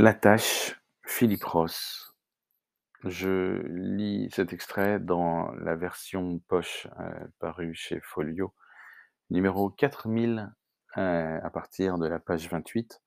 La tâche, Philippe Ross. Je lis cet extrait dans la version poche, heu, parue chez Folio, numéro 4000, heu, à partir de la page 28.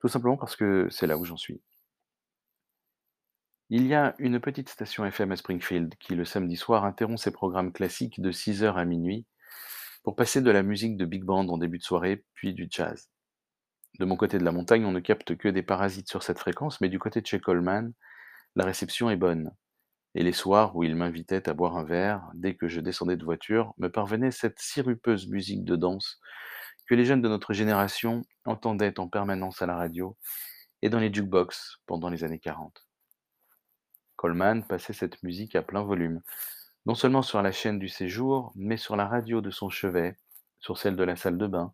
Tout simplement parce que c'est là où j'en suis. Il y a une petite station FM à Springfield qui, le samedi soir, interrompt ses programmes classiques de 6h à minuit pour passer de la musique de big band en début de soirée, puis du jazz. De mon côté de la montagne, on ne capte que des parasites sur cette fréquence, mais du côté de chez Coleman, la réception est bonne. Et les soirs où il m'invitait à boire un verre, dès que je descendais de voiture, me parvenait cette sirupeuse musique de danse que les jeunes de notre génération entendaient en permanence à la radio et dans les jukebox pendant les années 40. Coleman passait cette musique à plein volume, non seulement sur la chaîne du séjour, mais sur la radio de son chevet, sur celle de la salle de bain,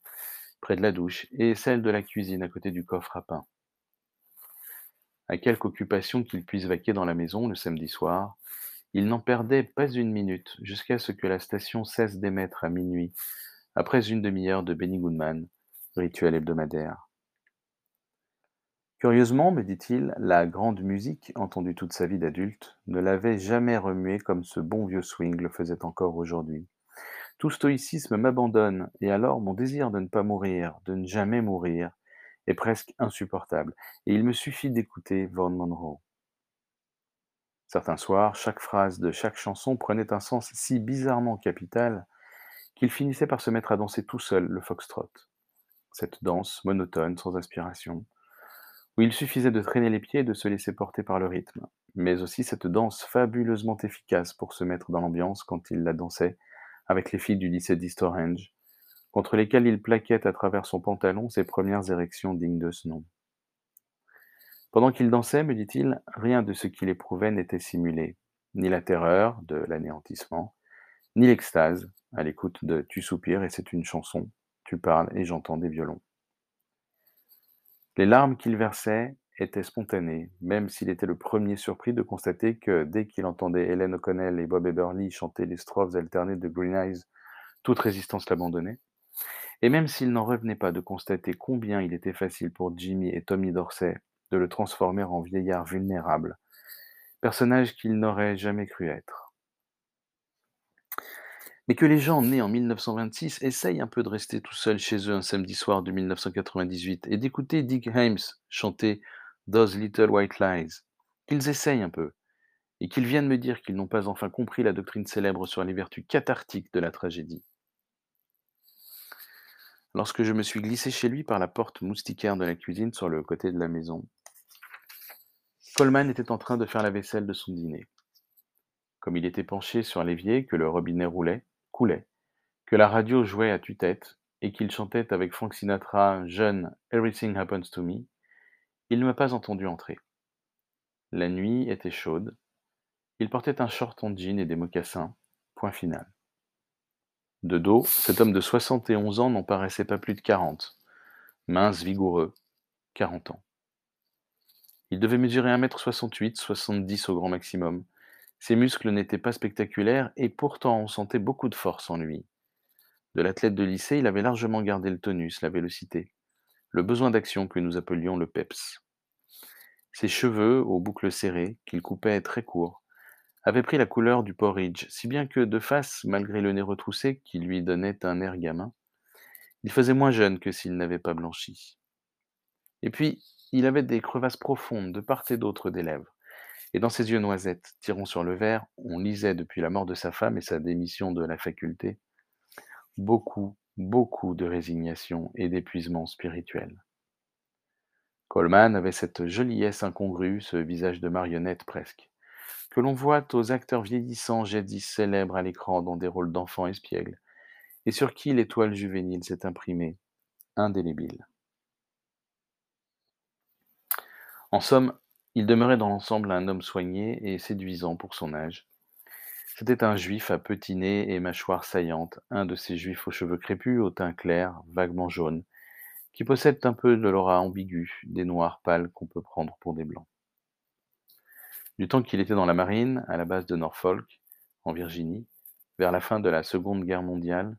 près de la douche, et celle de la cuisine à côté du coffre à pain. À quelque occupation qu'il puisse vaquer dans la maison le samedi soir, il n'en perdait pas une minute jusqu'à ce que la station cesse d'émettre à minuit, après une demi-heure de Benny Goodman, rituel hebdomadaire. Curieusement, me dit-il, la grande musique, entendue toute sa vie d'adulte, ne l'avait jamais remué comme ce bon vieux swing le faisait encore aujourd'hui. Tout stoïcisme m'abandonne, et alors mon désir de ne pas mourir, de ne jamais mourir, est presque insupportable, et il me suffit d'écouter Vaughan Monroe. Certains soirs, chaque phrase de chaque chanson prenait un sens si bizarrement capital qu'il finissait par se mettre à danser tout seul le foxtrot. Cette danse monotone, sans aspiration, où il suffisait de traîner les pieds et de se laisser porter par le rythme, mais aussi cette danse fabuleusement efficace pour se mettre dans l'ambiance quand il la dansait avec les filles du lycée d'East Orange, contre lesquelles il plaquait à travers son pantalon ses premières érections dignes de ce nom. Pendant qu'il dansait, me dit-il, rien de ce qu'il éprouvait n'était simulé, ni la terreur de l'anéantissement, ni l'extase à l'écoute de Tu soupires et c'est une chanson, tu parles et j'entends des violons. Les larmes qu'il versait étaient spontanées, même s'il était le premier surpris de constater que, dès qu'il entendait Hélène O'Connell et Bob Eberly chanter les strophes alternées de Green Eyes, toute résistance l'abandonnait. Et même s'il n'en revenait pas de constater combien il était facile pour Jimmy et Tommy Dorsey de le transformer en vieillard vulnérable, personnage qu'il n'aurait jamais cru être. Mais que les gens nés en 1926 essayent un peu de rester tout seuls chez eux un samedi soir de 1998 et d'écouter Dick Hames chanter Those Little White Lies, qu'ils essayent un peu, et qu'ils viennent me dire qu'ils n'ont pas enfin compris la doctrine célèbre sur les vertus cathartiques de la tragédie. Lorsque je me suis glissé chez lui par la porte moustiquaire de la cuisine sur le côté de la maison, Coleman était en train de faire la vaisselle de son dîner. Comme il était penché sur l'évier, que le robinet roulait, coulait, que la radio jouait à tue-tête et qu'il chantait avec Frank Sinatra jeune Everything Happens to Me, il ne m'a pas entendu entrer. La nuit était chaude. Il portait un short en jean et des mocassins. Point final. De dos, cet homme de 71 ans n'en paraissait pas plus de 40. Mince, vigoureux, 40 ans. Il devait mesurer 1m68, 70 au grand maximum. Ses muscles n'étaient pas spectaculaires et pourtant on sentait beaucoup de force en lui. De l'athlète de lycée, il avait largement gardé le tonus, la vélocité, le besoin d'action que nous appelions le peps. Ses cheveux, aux boucles serrées, qu'il coupait très courts, avaient pris la couleur du porridge, si bien que de face, malgré le nez retroussé qui lui donnait un air gamin, il faisait moins jeune que s'il n'avait pas blanchi. Et puis, il avait des crevasses profondes de part et d'autre des lèvres, et dans ses yeux noisettes, tirant sur le verre, on lisait depuis la mort de sa femme et sa démission de la faculté beaucoup, beaucoup de résignation et d'épuisement spirituel. Coleman avait cette joliesse incongrue, ce visage de marionnette presque, que l'on voit aux acteurs vieillissants jadis célèbres à l'écran dans des rôles d'enfants espiègles, et sur qui l'étoile juvénile s'est imprimée, indélébile. En somme, il demeurait dans l'ensemble un homme soigné et séduisant pour son âge. C'était un juif à petit nez et mâchoire saillante, un de ces juifs aux cheveux crépus, au teint clair, vaguement jaune, qui possèdent un peu de l'aura ambiguë des noirs pâles qu'on peut prendre pour des blancs. Du temps qu'il était dans la marine, à la base de Norfolk, en Virginie, vers la fin de la Seconde Guerre mondiale,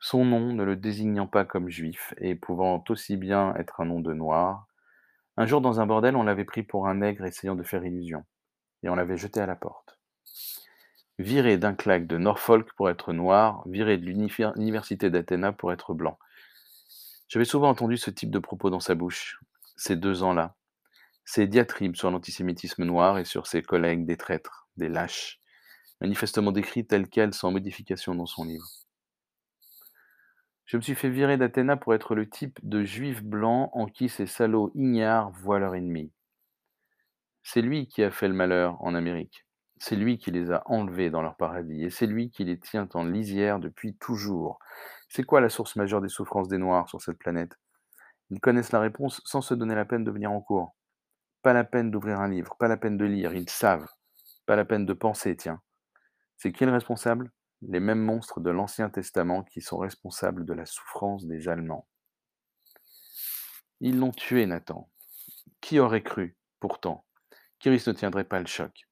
son nom ne le désignant pas comme juif et pouvant aussi bien être un nom de noir, Un jour, dans un bordel, on l'avait pris pour un nègre essayant de faire illusion, et on l'avait jeté à la porte. Viré d'un claque de Norfolk pour être noir, viré de l'université d'Athéna pour être blanc. J'avais souvent entendu ce type de propos dans sa bouche, ces deux ans-là, ces diatribes sur l'antisémitisme noir et sur ses collègues des traîtres, des lâches, manifestement décrits tels quels sans modification dans son livre. Je me suis fait virer d'Athéna pour être le type de juif blanc en qui ces salauds ignares voient leur ennemi. C'est lui qui a fait le malheur en Amérique. C'est lui qui les a enlevés dans leur paradis, et c'est lui qui les tient en lisière depuis toujours. C'est quoi la source majeure des souffrances des Noirs sur cette planète? Ils connaissent la réponse sans se donner la peine de venir en cours. Pas la peine d'ouvrir un livre, pas la peine de lire, ils savent. Pas la peine de penser, tiens. C'est qui le responsable? Les mêmes monstres de l'Ancien Testament qui sont responsables de la souffrance des Allemands. Ils l'ont tué, Nathan. Qui aurait cru, pourtant, qu'Iris ne tiendrait pas le choc?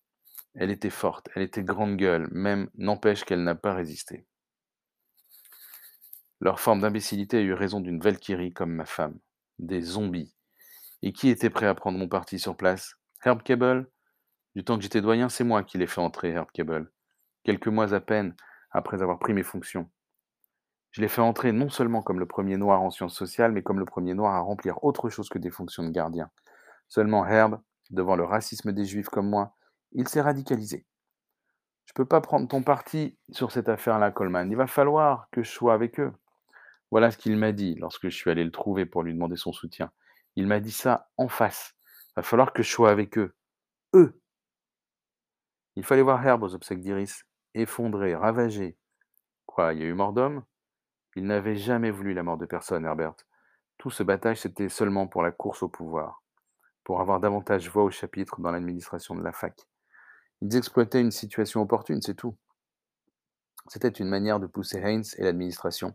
Elle était forte, elle était grande gueule, même n'empêche qu'elle n'a pas résisté. Leur forme d'imbécilité a eu raison d'une Valkyrie comme ma femme. Des zombies. Et qui était prêt à prendre mon parti sur place? Herb Cable Du temps que j'étais doyen, c'est moi qui l'ai fait entrer, Herb Cable quelques mois à peine après avoir pris mes fonctions. Je l'ai fait entrer non seulement comme le premier noir en sciences sociales, mais comme le premier noir à remplir autre chose que des fonctions de gardien. Seulement Herb, devant le racisme des juifs comme moi, il s'est radicalisé. Je ne peux pas prendre ton parti sur cette affaire-là, Coleman. Il va falloir que je sois avec eux. Voilà ce qu'il m'a dit lorsque je suis allé le trouver pour lui demander son soutien. Il m'a dit ça en face. Il va falloir que je sois avec eux. Eux. Il fallait voir Herb aux obsèques d'Iris effondré, ravagé. Quoi, il y a eu mort d'homme? Il n'avait jamais voulu la mort de personne, Herbert. Tout ce battage, c'était seulement pour la course au pouvoir, pour avoir davantage voix au chapitre dans l'administration de la fac. Ils exploitaient une situation opportune, c'est tout. C'était une manière de pousser Haynes et l'administration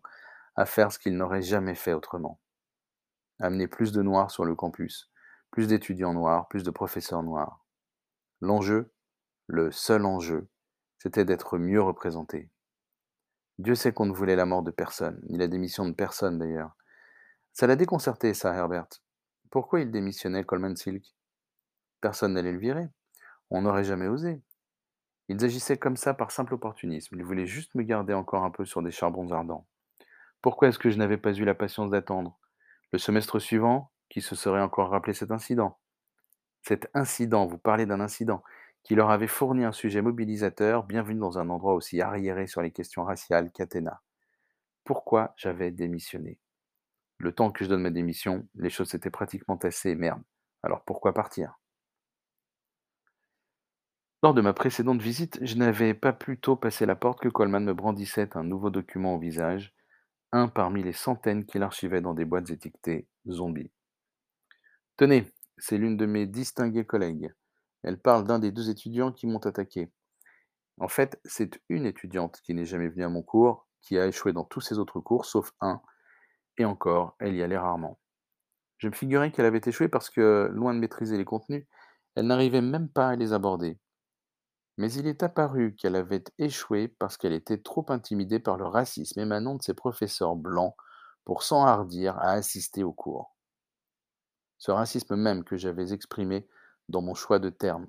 à faire ce qu'ils n'auraient jamais fait autrement. Amener plus de noirs sur le campus, plus d'étudiants noirs, plus de professeurs noirs. L'enjeu, le seul enjeu, c'était d'être mieux représenté. Dieu sait qu'on ne voulait la mort de personne, ni la démission de personne d'ailleurs. Ça l'a déconcerté, ça, Herbert. Pourquoi il démissionnait Coleman Silk? Personne n'allait le virer. On n'aurait jamais osé. Ils agissaient comme ça par simple opportunisme. Ils voulaient juste me garder encore un peu sur des charbons ardents. Pourquoi est-ce que je n'avais pas eu la patience d'attendre? Le semestre suivant, qui se serait encore rappelé cet incident? Cet incident, vous parlez d'un incident qui leur avait fourni un sujet mobilisateur, bienvenu dans un endroit aussi arriéré sur les questions raciales qu'Athéna. Pourquoi j'avais démissionné? Le temps que je donne ma démission, les choses s'étaient pratiquement tassées, merde. Alors pourquoi partir? Lors de ma précédente visite, je n'avais pas plus tôt passé la porte que Coleman me brandissait un nouveau document au visage, un parmi les centaines qu'il archivait dans des boîtes étiquetées zombies. Tenez, c'est l'une de mes distinguées collègues. Elle parle d'un des deux étudiants qui m'ont attaqué. En fait, c'est une étudiante qui n'est jamais venue à mon cours, qui a échoué dans tous ses autres cours, sauf un, et encore, elle y allait rarement. Je me figurais qu'elle avait échoué parce que, loin de maîtriser les contenus, elle n'arrivait même pas à les aborder. Mais il est apparu qu'elle avait échoué parce qu'elle était trop intimidée par le racisme émanant de ses professeurs blancs pour s'enhardir à assister aux cours. Ce racisme même que j'avais exprimé dans mon choix de termes.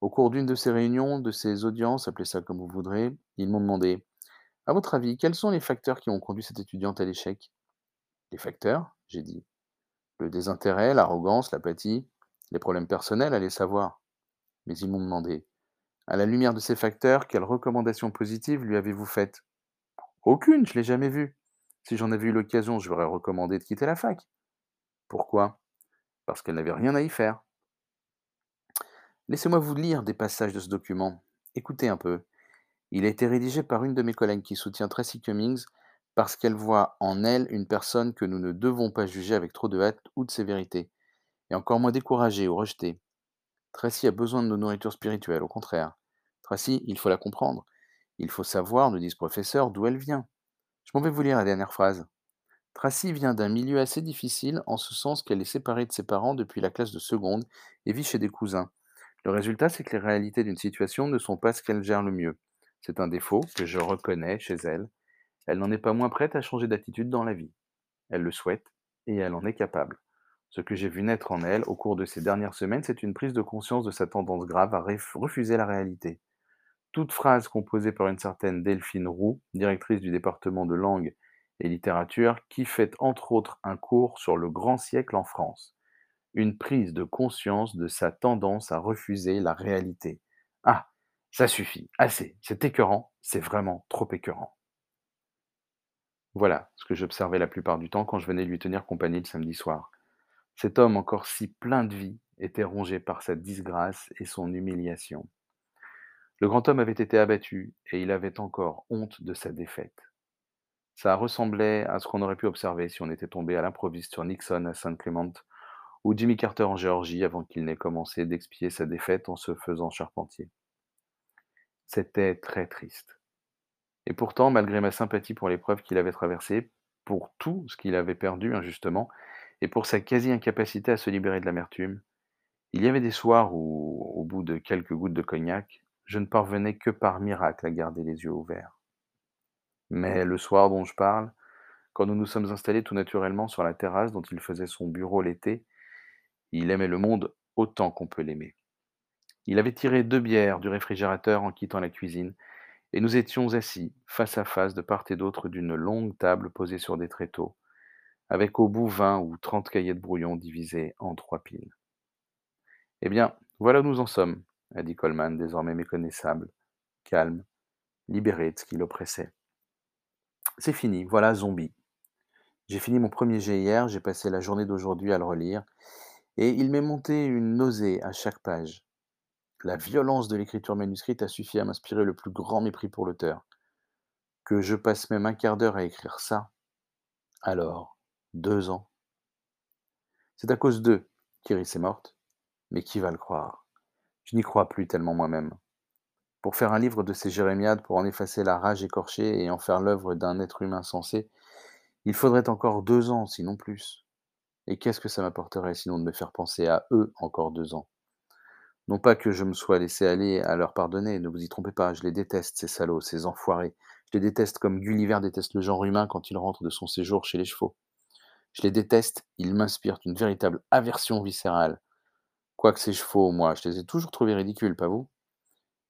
Au cours d'une de ces réunions, de ces audiences, appelez ça comme vous voudrez, ils m'ont demandé À votre avis, quels sont les facteurs qui ont conduit cette étudiante à l'échec? Les facteurs J'ai dit. Le désintérêt, l'arrogance, l'apathie, les problèmes personnels, allez savoir. Mais ils m'ont demandé À la lumière de ces facteurs, quelles recommandations positives lui avez-vous faites? Aucune, je ne l'ai jamais vue. Si j'en avais eu l'occasion, je lui aurais recommandé de quitter la fac. Pourquoi? Parce qu'elle n'avait rien à y faire. Laissez-moi vous lire des passages de ce document. Écoutez un peu. Il a été rédigé par une de mes collègues qui soutient Tracy Cummings parce qu'elle voit en elle une personne que nous ne devons pas juger avec trop de hâte ou de sévérité, et encore moins décourager ou rejeter. Tracy a besoin de nos nourritures spirituelles, au contraire. Tracy, il faut la comprendre. Il faut savoir, nous disent professeurs, d'où elle vient. Je m'en vais vous lire la dernière phrase. Tracy vient d'un milieu assez difficile en ce sens qu'elle est séparée de ses parents depuis la classe de seconde et vit chez des cousins. Le résultat, c'est que les réalités d'une situation ne sont pas ce qu'elle gère le mieux. C'est un défaut que je reconnais chez elle. Elle n'en est pas moins prête à changer d'attitude dans la vie. Elle le souhaite et elle en est capable. Ce que j'ai vu naître en elle au cours de ces dernières semaines, c'est une prise de conscience de sa tendance grave à refuser la réalité. Toute phrase composée par une certaine Delphine Roux, directrice du département de langue et littérature, qui fait entre autres un cours sur le grand siècle en France. Une prise de conscience de sa tendance à refuser la réalité. Ah, ça suffit, assez, c'est écœurant, c'est vraiment trop écœurant. Voilà ce que j'observais la plupart du temps quand je venais lui tenir compagnie le samedi soir. Cet homme encore si plein de vie était rongé par sa disgrâce et son humiliation. Le grand homme avait été abattu et il avait encore honte de sa défaite. Ça ressemblait à ce qu'on aurait pu observer si on était tombé à l'improviste sur Nixon à Saint Clement ou Jimmy Carter en Géorgie avant qu'il n'ait commencé d'expier sa défaite en se faisant charpentier. C'était très triste. Et pourtant, malgré ma sympathie pour l'épreuve qu'il avait traversée, pour tout ce qu'il avait perdu injustement, et pour sa quasi-incapacité à se libérer de l'amertume, il y avait des soirs où, au bout de quelques gouttes de cognac, je ne parvenais que par miracle à garder les yeux ouverts. Mais le soir dont je parle, quand nous nous sommes installés tout naturellement sur la terrasse dont il faisait son bureau l'été, il aimait le monde autant qu'on peut l'aimer. Il avait tiré deux bières du réfrigérateur en quittant la cuisine, et nous étions assis, face à face, de part et d'autre d'une longue table posée sur des tréteaux, avec au bout vingt ou trente cahiers de brouillon divisés en trois piles. Eh bien, voilà où nous en sommes, a dit Coleman, désormais méconnaissable, calme, libéré de ce qui l'oppressait. C'est fini, voilà Zombie. J'ai fini mon premier jet hier, j'ai passé la journée d'aujourd'hui à le relire, et il m'est monté une nausée à chaque page. La violence de l'écriture manuscrite a suffi à m'inspirer le plus grand mépris pour l'auteur. Que je passe même un quart d'heure à écrire ça. Alors, deux ans. C'est à cause d'eux qu'Iris est morte, mais qui va le croire? Je n'y crois plus tellement moi-même. Pour faire un livre de ces jérémiades, pour en effacer la rage écorchée et en faire l'œuvre d'un être humain sensé, il faudrait encore deux ans, sinon plus. Et qu'est-ce que ça m'apporterait sinon de me faire penser à eux encore deux ans? Non pas que je me sois laissé aller à leur pardonner, ne vous y trompez pas, je les déteste, ces salauds, ces enfoirés. Je les déteste comme Gulliver déteste le genre humain quand il rentre de son séjour chez les chevaux. Je les déteste, ils m'inspirent une véritable aversion viscérale. Quoique ces chevaux, moi, je les ai toujours trouvés ridicules, pas vous?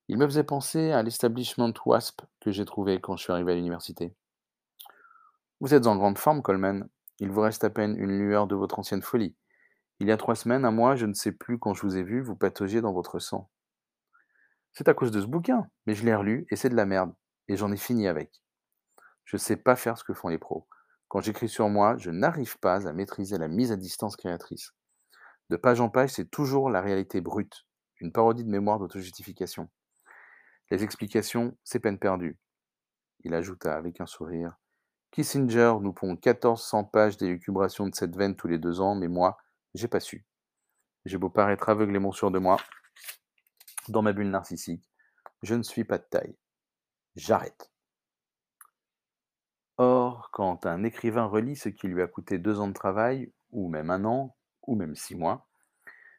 Ils me faisaient penser à l'establishment WASP que j'ai trouvé quand je suis arrivé à l'université. Vous êtes en grande forme, Coleman. Il vous reste à peine une lueur de votre ancienne folie. Il y a trois semaines, un mois, je ne sais plus quand je vous ai vu, vous pataugiez dans votre sang. C'est à cause de ce bouquin, mais je l'ai relu et c'est de la merde, et j'en ai fini avec. Je ne sais pas faire ce que font les pros. Quand j'écris sur moi, je n'arrive pas à maîtriser la mise à distance créatrice. De page en page, c'est toujours la réalité brute, une parodie de mémoire d'autojustification. Les explications, c'est peine perdue. Il ajouta avec un sourire. Kissinger nous pond 1400 pages d'élucubration de cette veine tous les deux ans, mais moi, j'ai pas su. J'ai beau paraître aveuglément sûr de moi, dans ma bulle narcissique, je ne suis pas de taille. J'arrête. Or, quand un écrivain relit ce qui lui a coûté deux ans de travail, ou même un an, ou même six mois,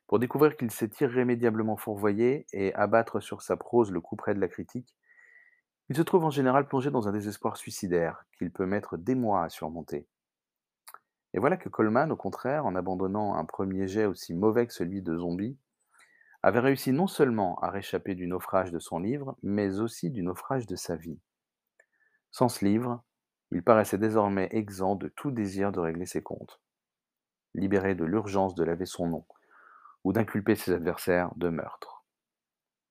pour découvrir qu'il s'est irrémédiablement fourvoyé et abattre sur sa prose le coup près de la critique, il se trouve en général plongé dans un désespoir suicidaire qu'il peut mettre des mois à surmonter. Et voilà que Coleman, au contraire, en abandonnant un premier jet aussi mauvais que celui de Zombie, avait réussi non seulement à réchapper du naufrage de son livre, mais aussi du naufrage de sa vie. Sans ce livre, il paraissait désormais exempt de tout désir de régler ses comptes, libéré de l'urgence de laver son nom, ou d'inculper ses adversaires de meurtre.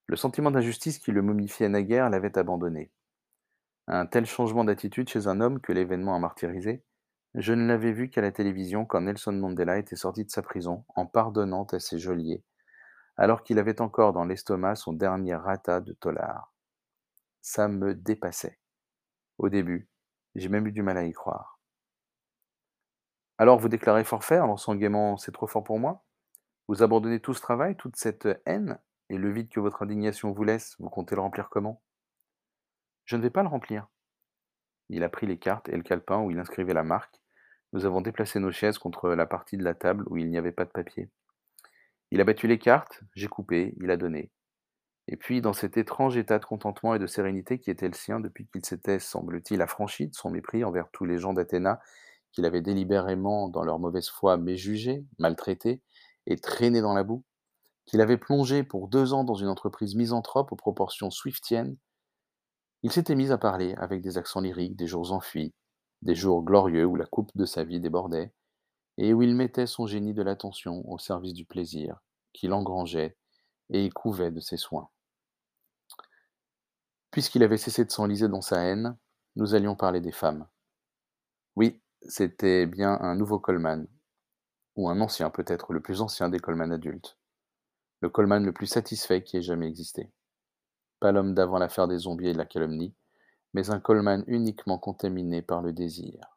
Le sentiment d'injustice qui le momifiait naguère l'avait abandonné. Un tel changement d'attitude chez un homme que l'événement a martyrisé je ne l'avais vu qu'à la télévision quand Nelson Mandela était sorti de sa prison en pardonnant à ses geôliers, alors qu'il avait encore dans l'estomac son dernier rata de tolard. Ça me dépassait. Au début, j'ai même eu du mal à y croire. Alors vous déclarez forfait en lançant gaiement C'est trop fort pour moi? Vous abandonnez tout ce travail, toute cette haine, et le vide que votre indignation vous laisse, vous comptez le remplir comment? Je ne vais pas le remplir. Il a pris les cartes et le calepin où il inscrivait la marque, nous avons déplacé nos chaises contre la partie de la table où il n'y avait pas de papier. Il a battu les cartes, j'ai coupé, il a donné. Et puis, dans cet étrange état de contentement et de sérénité qui était le sien depuis qu'il s'était, semble-t-il, affranchi de son mépris envers tous les gens d'Athéna qu'il avait délibérément, dans leur mauvaise foi, méjugés, maltraités et traînés dans la boue, qu'il avait plongé pour deux ans dans une entreprise misanthrope aux proportions swiftiennes, il s'était mis à parler avec des accents lyriques des jours enfuis, des jours glorieux où la coupe de sa vie débordait, et où il mettait son génie de l'attention au service du plaisir, qu'il engrangeait et couvait de ses soins. Puisqu'il avait cessé de s'enliser dans sa haine, nous allions parler des femmes. Oui, c'était bien un nouveau Coleman, ou un ancien peut-être, le plus ancien des Coleman adultes. Le Coleman le plus satisfait qui ait jamais existé. Pas l'homme d'avant l'affaire des zombies et de la calomnie, mais un Coleman uniquement contaminé par le désir.